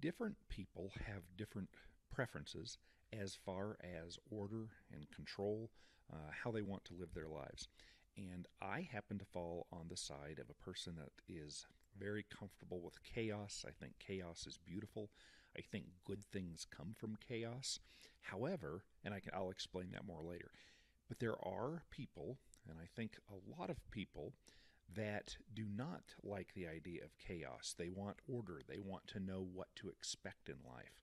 different people have different preferences as far as order and control, uh, how they want to live their lives. And I happen to fall on the side of a person that is very comfortable with chaos. I think chaos is beautiful. I think good things come from chaos. However, and I can, I'll explain that more later, but there are people, and I think a lot of people, that do not like the idea of chaos. They want order. They want to know what to expect in life.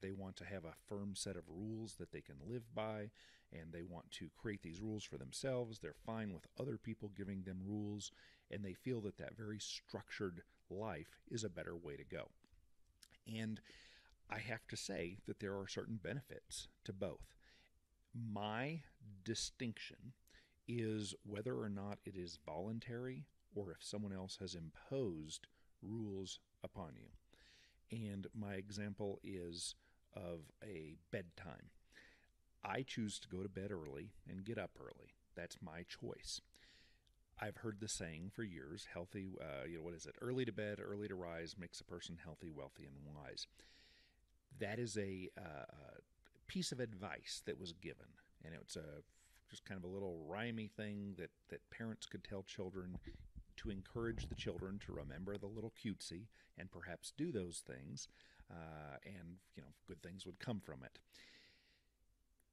They want to have a firm set of rules that they can live by, and they want to create these rules for themselves. They're fine with other people giving them rules, and they feel that that very structured life is a better way to go. And I have to say that there are certain benefits to both. My distinction is whether or not it is voluntary or if someone else has imposed rules upon you. And my example is of a bedtime. I choose to go to bed early and get up early. That's my choice. I've heard the saying for years healthy, uh, you know, what is it? Early to bed, early to rise makes a person healthy, wealthy, and wise. That is a uh, piece of advice that was given, and it's a just kind of a little rhymey thing that, that parents could tell children to encourage the children to remember the little cutesy and perhaps do those things, uh, and you know good things would come from it.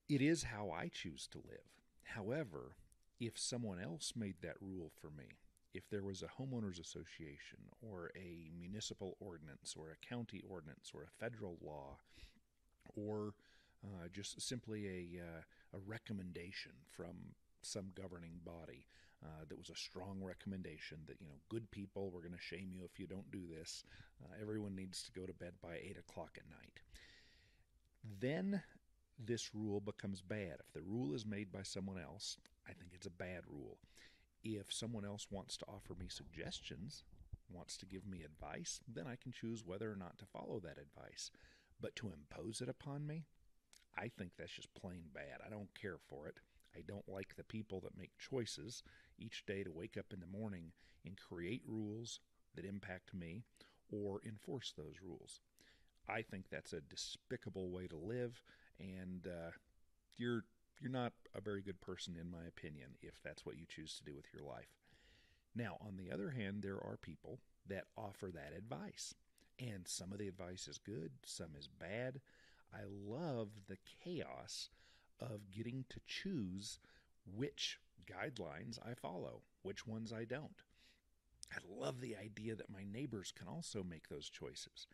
It is how I choose to live. However, if someone else made that rule for me, if there was a homeowners association or a municipal ordinance or a county ordinance or a federal law or uh, just simply a, uh, a recommendation from some governing body uh, that was a strong recommendation that you know good people we're going to shame you if you don't do this. Uh, everyone needs to go to bed by 8 o'clock at night. Then this rule becomes bad. If the rule is made by someone else i think it's a bad rule. If someone else wants to offer me suggestions wants to give me advice then i can choose whether or not to follow that advice. But to impose it upon me I think that's just plain bad. I don't care for it. I don't like the people that make choices each day to wake up in the morning and create rules that impact me or enforce those rules. I think that's a despicable way to live, and uh, you're you're not a very good person, in my opinion, if that's what you choose to do with your life. Now, on the other hand, there are people that offer that advice, and some of the advice is good, some is bad. I love the chaos of getting to choose which guidelines I follow, which ones I don't. I love the idea that my neighbors can also make those choices.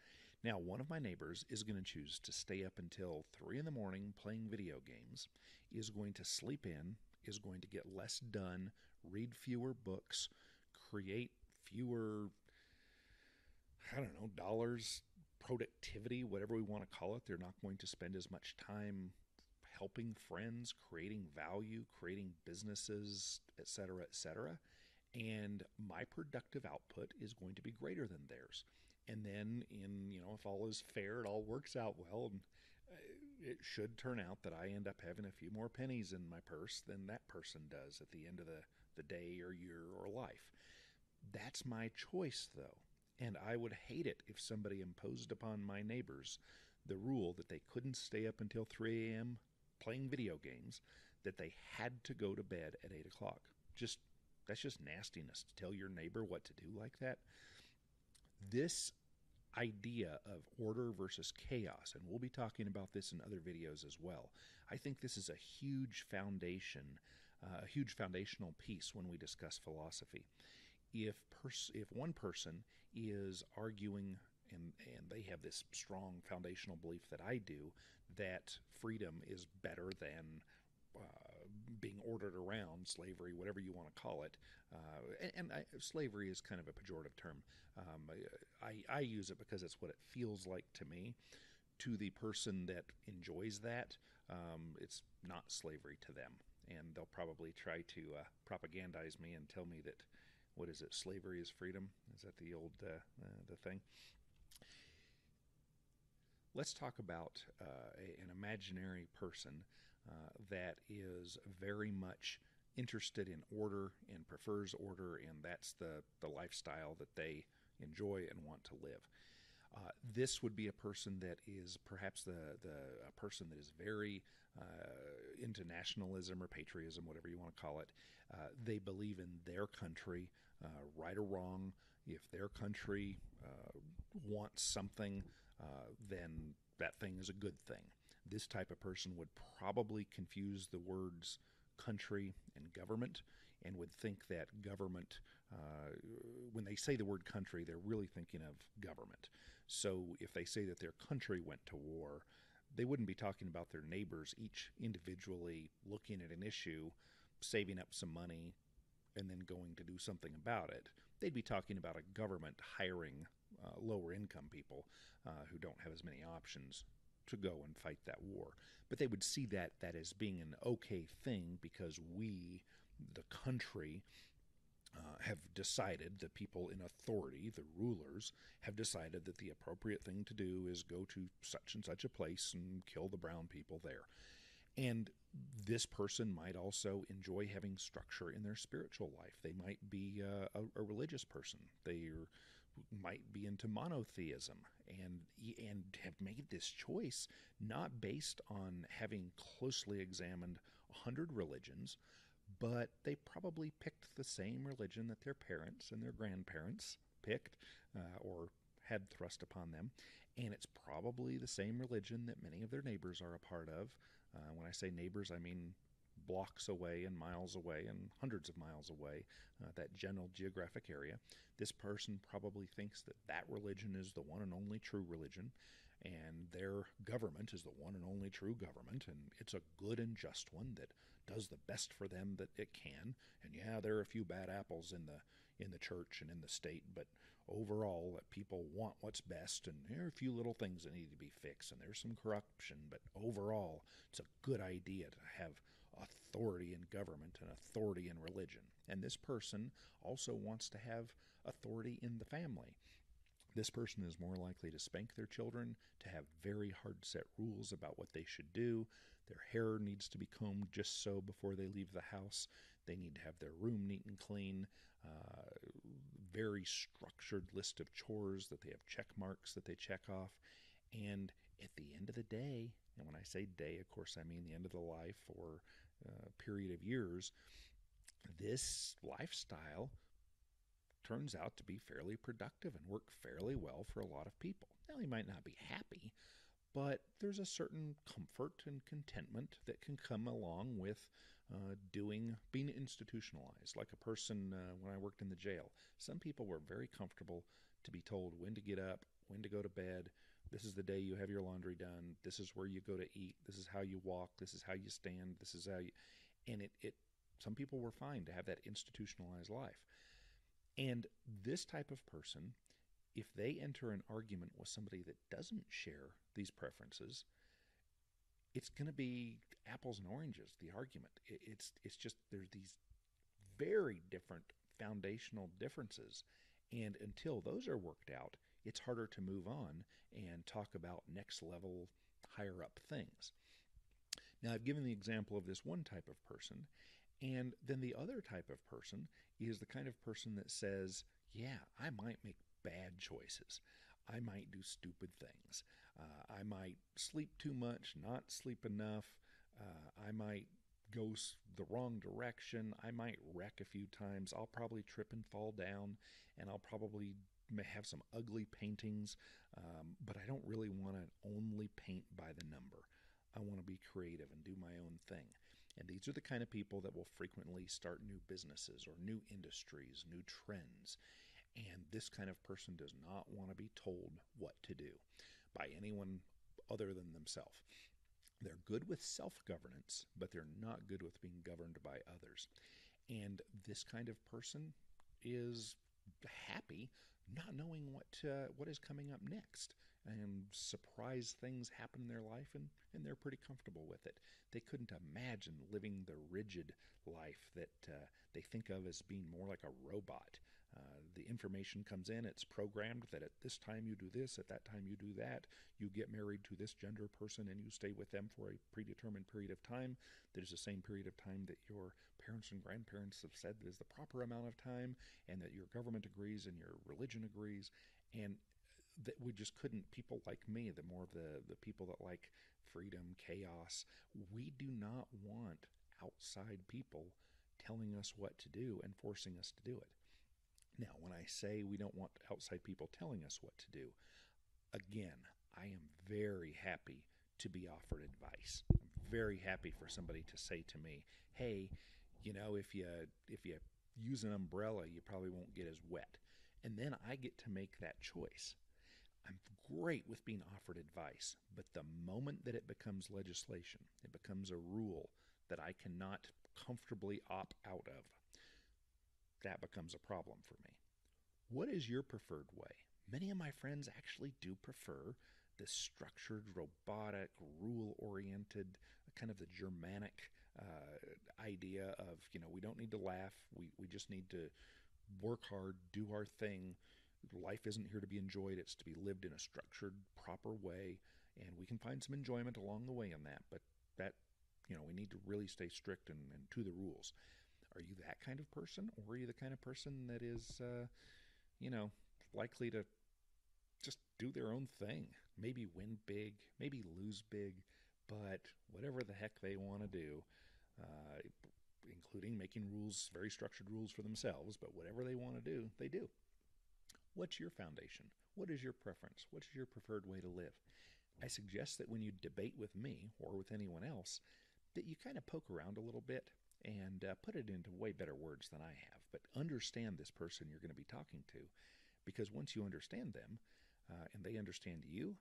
Now, one of my neighbors is going to choose to stay up until 3 in the morning playing video games, is going to sleep in, is going to get less done, read fewer books, create fewer, I don't know, dollars, productivity, whatever we want to call it. They're not going to spend as much time helping friends, creating value, creating businesses, etc., etc. And my productive output is going to be greater than theirs. And then, in you know, if all is fair, it all works out well, and uh, it should turn out that I end up having a few more pennies in my purse than that person does at the end of the, the day or year or life. That's my choice, though. And I would hate it if somebody imposed upon my neighbors the rule that they couldn't stay up until 3 a.m playing video games that they had to go to bed at 8 o'clock. Just that's just nastiness to tell your neighbor what to do like that. This idea of order versus chaos, and we'll be talking about this in other videos as well. I think this is a huge foundation, uh, a huge foundational piece when we discuss philosophy. If pers- if one person is arguing and and they have this strong foundational belief that I do that freedom is better than uh, being ordered around, slavery, whatever you want to call it. Uh, and, and I, slavery is kind of a pejorative term. Um, I, I use it because it's what it feels like to me. To the person that enjoys that, um, it's not slavery to them. And they'll probably try to uh, propagandize me and tell me that, what is it, slavery is freedom? Is that the old uh, uh, the thing? Let's talk about uh, a, an imaginary person uh, that is very much interested in order and prefers order, and that's the, the lifestyle that they enjoy and want to live. Uh, this would be a person that is perhaps the, the a person that is very uh, into nationalism or patriotism, whatever you want to call it. Uh, they believe in their country, uh, right or wrong. If their country uh, wants something, uh, then that thing is a good thing. This type of person would probably confuse the words country and government and would think that government, uh, when they say the word country, they're really thinking of government. So if they say that their country went to war, they wouldn't be talking about their neighbors each individually looking at an issue, saving up some money, and then going to do something about it. They'd be talking about a government hiring uh, lower income people uh, who don't have as many options to go and fight that war. But they would see that that as being an okay thing because we, the country, uh, have decided, the people in authority, the rulers, have decided that the appropriate thing to do is go to such and such a place and kill the brown people there. And this person might also enjoy having structure in their spiritual life. They might be uh, a, a, religious person. They might be into monotheism and and have made this choice not based on having closely examined a hundred religions, but they probably picked the same religion that their parents and their grandparents picked uh, or had thrust upon them. And it's probably the same religion that many of their neighbors are a part of. Uh, when I say neighbors, I mean blocks away and miles away and hundreds of miles away, uh, that general geographic area. This person probably thinks that that religion is the one and only true religion, and their government is the one and only true government, and it's a good and just one that does the best for them that it can. And yeah, there are a few bad apples in the in the church and in the state, but overall, that people want what's best, and there are a few little things that need to be fixed, and there's some corruption, but overall, it's a good idea to have authority in government and authority in religion. And this person also wants to have authority in the family. This person is more likely to spank their children, to have very hard set rules about what they should do. Their hair needs to be combed just so before they leave the house. They need to have their room neat and clean. Very structured list of chores that they have check marks that they check off. And at the end of the day, and when I say day, of course, I mean the end of the life or uh, period of years, this lifestyle turns out to be fairly productive and work fairly well for a lot of people. Now, he might not be happy, but there's a certain comfort and contentment that can come along with uh, doing being institutionalized like a person uh, when i worked in the jail. Some people were very comfortable to be told when to get up when to go to bed. This is the day you have your laundry done. This is where you go to eat. This is how you walk. This is how you stand. This is how you and it, it some people were fine to have that institutionalized life. And this type of person if they enter an argument with somebody that doesn't share these preferences it's going to be apples and oranges the argument it, it's it's just there's these very different foundational differences and until those are worked out it's harder to move on and talk about next level, higher up things. Now, I've given the example of this one type of person, and then the other type of person is the kind of person that says, Yeah, I might make bad choices. I might do stupid things. Uh, I might sleep too much, not sleep enough. Uh, I might go the wrong direction. I might wreck a few times. I'll probably trip and fall down, and I'll probably may have some ugly paintings, um, but I don't really want to only paint by the number. I want to be creative and do my own thing. And these are the kind of people that will frequently start new businesses or new industries, new trends. And this kind of person does not want to be told what to do by anyone other than themselves. They're good with self governance, but they're not good with being governed by others. And this kind of person is happy not knowing what uh, what is coming up next and surprise things happen in their life and, and they're pretty comfortable with it. They couldn't imagine living the rigid life that uh, they think of as being more like a robot. The information comes in, it's programmed that at this time you do this, at that time you do that. You get married to this gender person and you stay with them for a predetermined period of time. That is the same period of time that your parents and grandparents have said is the proper amount of time, and that your government agrees and your religion agrees. And that we just couldn't people like me the more the the people that like freedom chaos we do not want outside people telling us what to do and forcing us to do it now when i say we don't want outside people telling us what to do again i am very happy to be offered advice. I'm very happy for somebody to say to me hey you know if you if you use an umbrella you probably won't get as wet. And then i get to make that choice. I'm great with being offered advice, but the moment that it becomes legislation, it becomes a rule that I cannot comfortably opt out of, that becomes a problem for me. What is your preferred way? Many of my friends actually do prefer this structured, robotic, rule oriented, kind of the Germanic uh, idea of, you know, we don't need to laugh, we, we just need to work hard, do our thing life isn't here to be enjoyed, it's to be lived in a structured, proper way. And we can find some enjoyment along the way in that, but that, you know, we need to really stay strict and, and to the rules. Are you that kind of person, or are you the kind of person that is, uh, you know, likely to just do their own thing? Maybe win big, maybe lose big, but whatever the heck they want to do, uh, including making rules, very structured rules for themselves, but whatever they want to do, they do. What's your foundation? What is your preference? What is your preferred way to live? I suggest that when you debate with me or with anyone else, that you kind of poke around a little bit and uh, put it into way better words than I have. But understand this person you're going to be talking to, because once you understand them uh, and they understand you,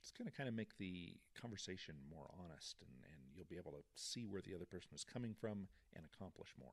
it's going to kind of make the conversation more honest and, and you'll be able to see where the other person is coming from and accomplish more.